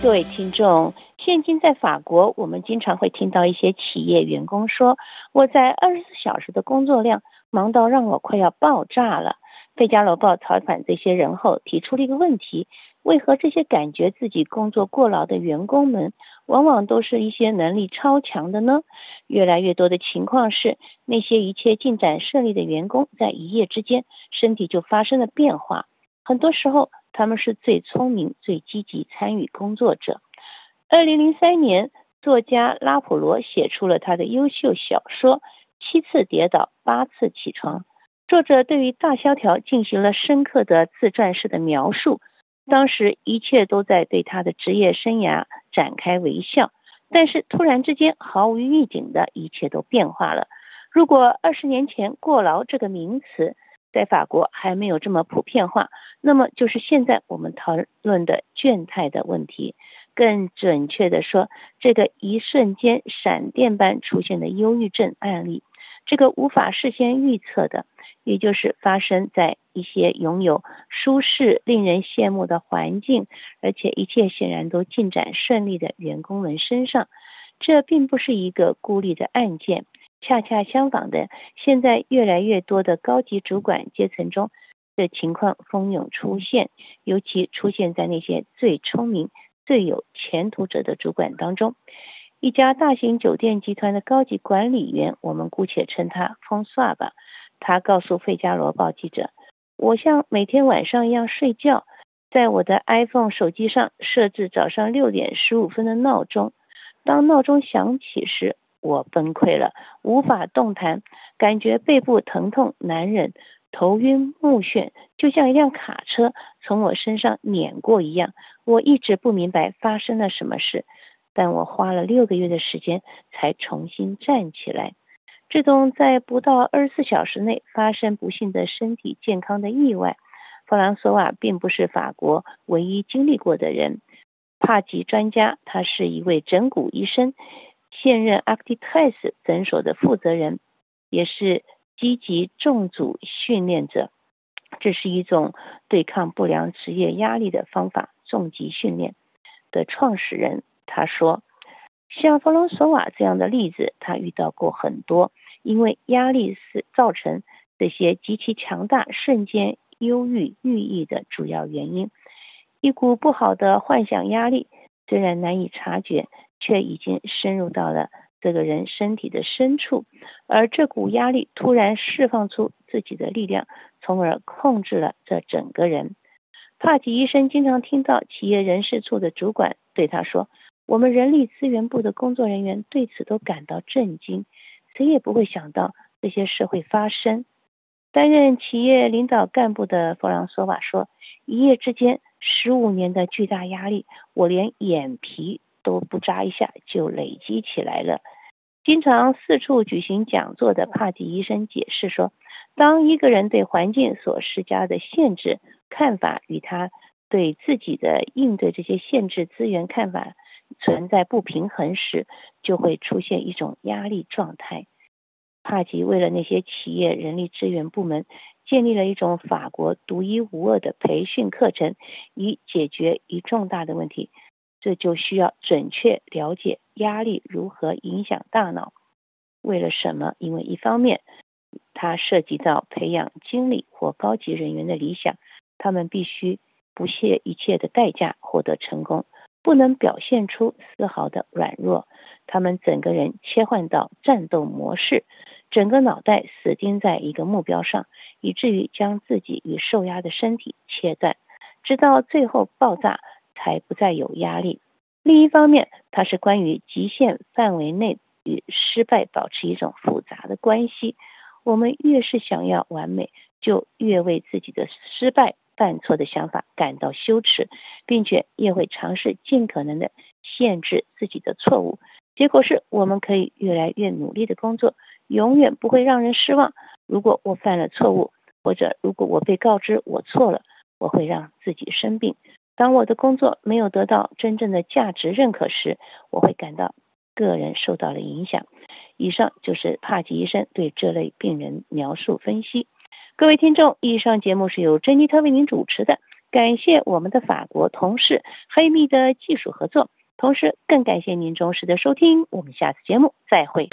各位听众，现今在法国，我们经常会听到一些企业员工说：“我在二十四小时的工作量忙到让我快要爆炸了。”《费加罗报》采访这些人后，提出了一个问题：为何这些感觉自己工作过劳的员工们，往往都是一些能力超强的呢？越来越多的情况是，那些一切进展顺利的员工，在一夜之间，身体就发生了变化。很多时候，他们是最聪明、最积极参与工作者。二零零三年，作家拉普罗写出了他的优秀小说《七次跌倒，八次起床》。作者对于大萧条进行了深刻的自传式的描述。当时一切都在对他的职业生涯展开微笑，但是突然之间，毫无预警的一切都变化了。如果二十年前“过劳”这个名词，在法国还没有这么普遍化，那么就是现在我们讨论的倦怠的问题。更准确的说，这个一瞬间闪电般出现的忧郁症案例，这个无法事先预测的，也就是发生在一些拥有舒适、令人羡慕的环境，而且一切显然都进展顺利的员工们身上。这并不是一个孤立的案件。恰恰相反的，现在越来越多的高级主管阶层中，的情况蜂拥出现，尤其出现在那些最聪明、最有前途者的主管当中。一家大型酒店集团的高级管理员，我们姑且称他风刷吧。他告诉《费加罗报》记者：“我像每天晚上一样睡觉，在我的 iPhone 手机上设置早上六点十五分的闹钟。当闹钟响起时，”我崩溃了，无法动弹，感觉背部疼痛难忍，头晕目眩，就像一辆卡车从我身上碾过一样。我一直不明白发生了什么事，但我花了六个月的时间才重新站起来。这种在不到二十四小时内发生不幸的身体健康的意外，弗朗索瓦并不是法国唯一经历过的人。帕吉专家，他是一位整骨医生。现任 Actitis 诊所的负责人，也是积极重组训练者。这是一种对抗不良职业压力的方法。重疾训练的创始人他说：“像弗朗索瓦这样的例子，他遇到过很多。因为压力是造成这些极其强大、瞬间忧郁、郁意的主要原因。一股不好的幻想压力，虽然难以察觉。”却已经深入到了这个人身体的深处，而这股压力突然释放出自己的力量，从而控制了这整个人。帕吉医生经常听到企业人事处的主管对他说：“我们人力资源部的工作人员对此都感到震惊，谁也不会想到这些事会发生。”担任企业领导干部的弗朗索瓦说：“一夜之间，十五年的巨大压力，我连眼皮。”都不眨一下就累积起来了。经常四处举行讲座的帕蒂医生解释说，当一个人对环境所施加的限制看法与他对自己的应对这些限制资源看法存在不平衡时，就会出现一种压力状态。帕吉为了那些企业人力资源部门建立了一种法国独一无二的培训课程，以解决一重大的问题。这就需要准确了解压力如何影响大脑。为了什么？因为一方面，它涉及到培养经理或高级人员的理想，他们必须不屑一切的代价获得成功，不能表现出丝毫的软弱。他们整个人切换到战斗模式，整个脑袋死盯在一个目标上，以至于将自己与受压的身体切断，直到最后爆炸。才不再有压力。另一方面，它是关于极限范围内与失败保持一种复杂的关系。我们越是想要完美，就越为自己的失败、犯错的想法感到羞耻，并且也会尝试尽可能的限制自己的错误。结果是我们可以越来越努力的工作，永远不会让人失望。如果我犯了错误，或者如果我被告知我错了，我会让自己生病。当我的工作没有得到真正的价值认可时，我会感到个人受到了影响。以上就是帕吉医生对这类病人描述分析。各位听众，以上节目是由珍妮特为您主持的，感谢我们的法国同事黑蜜的技术合作，同时更感谢您忠实的收听。我们下次节目再会。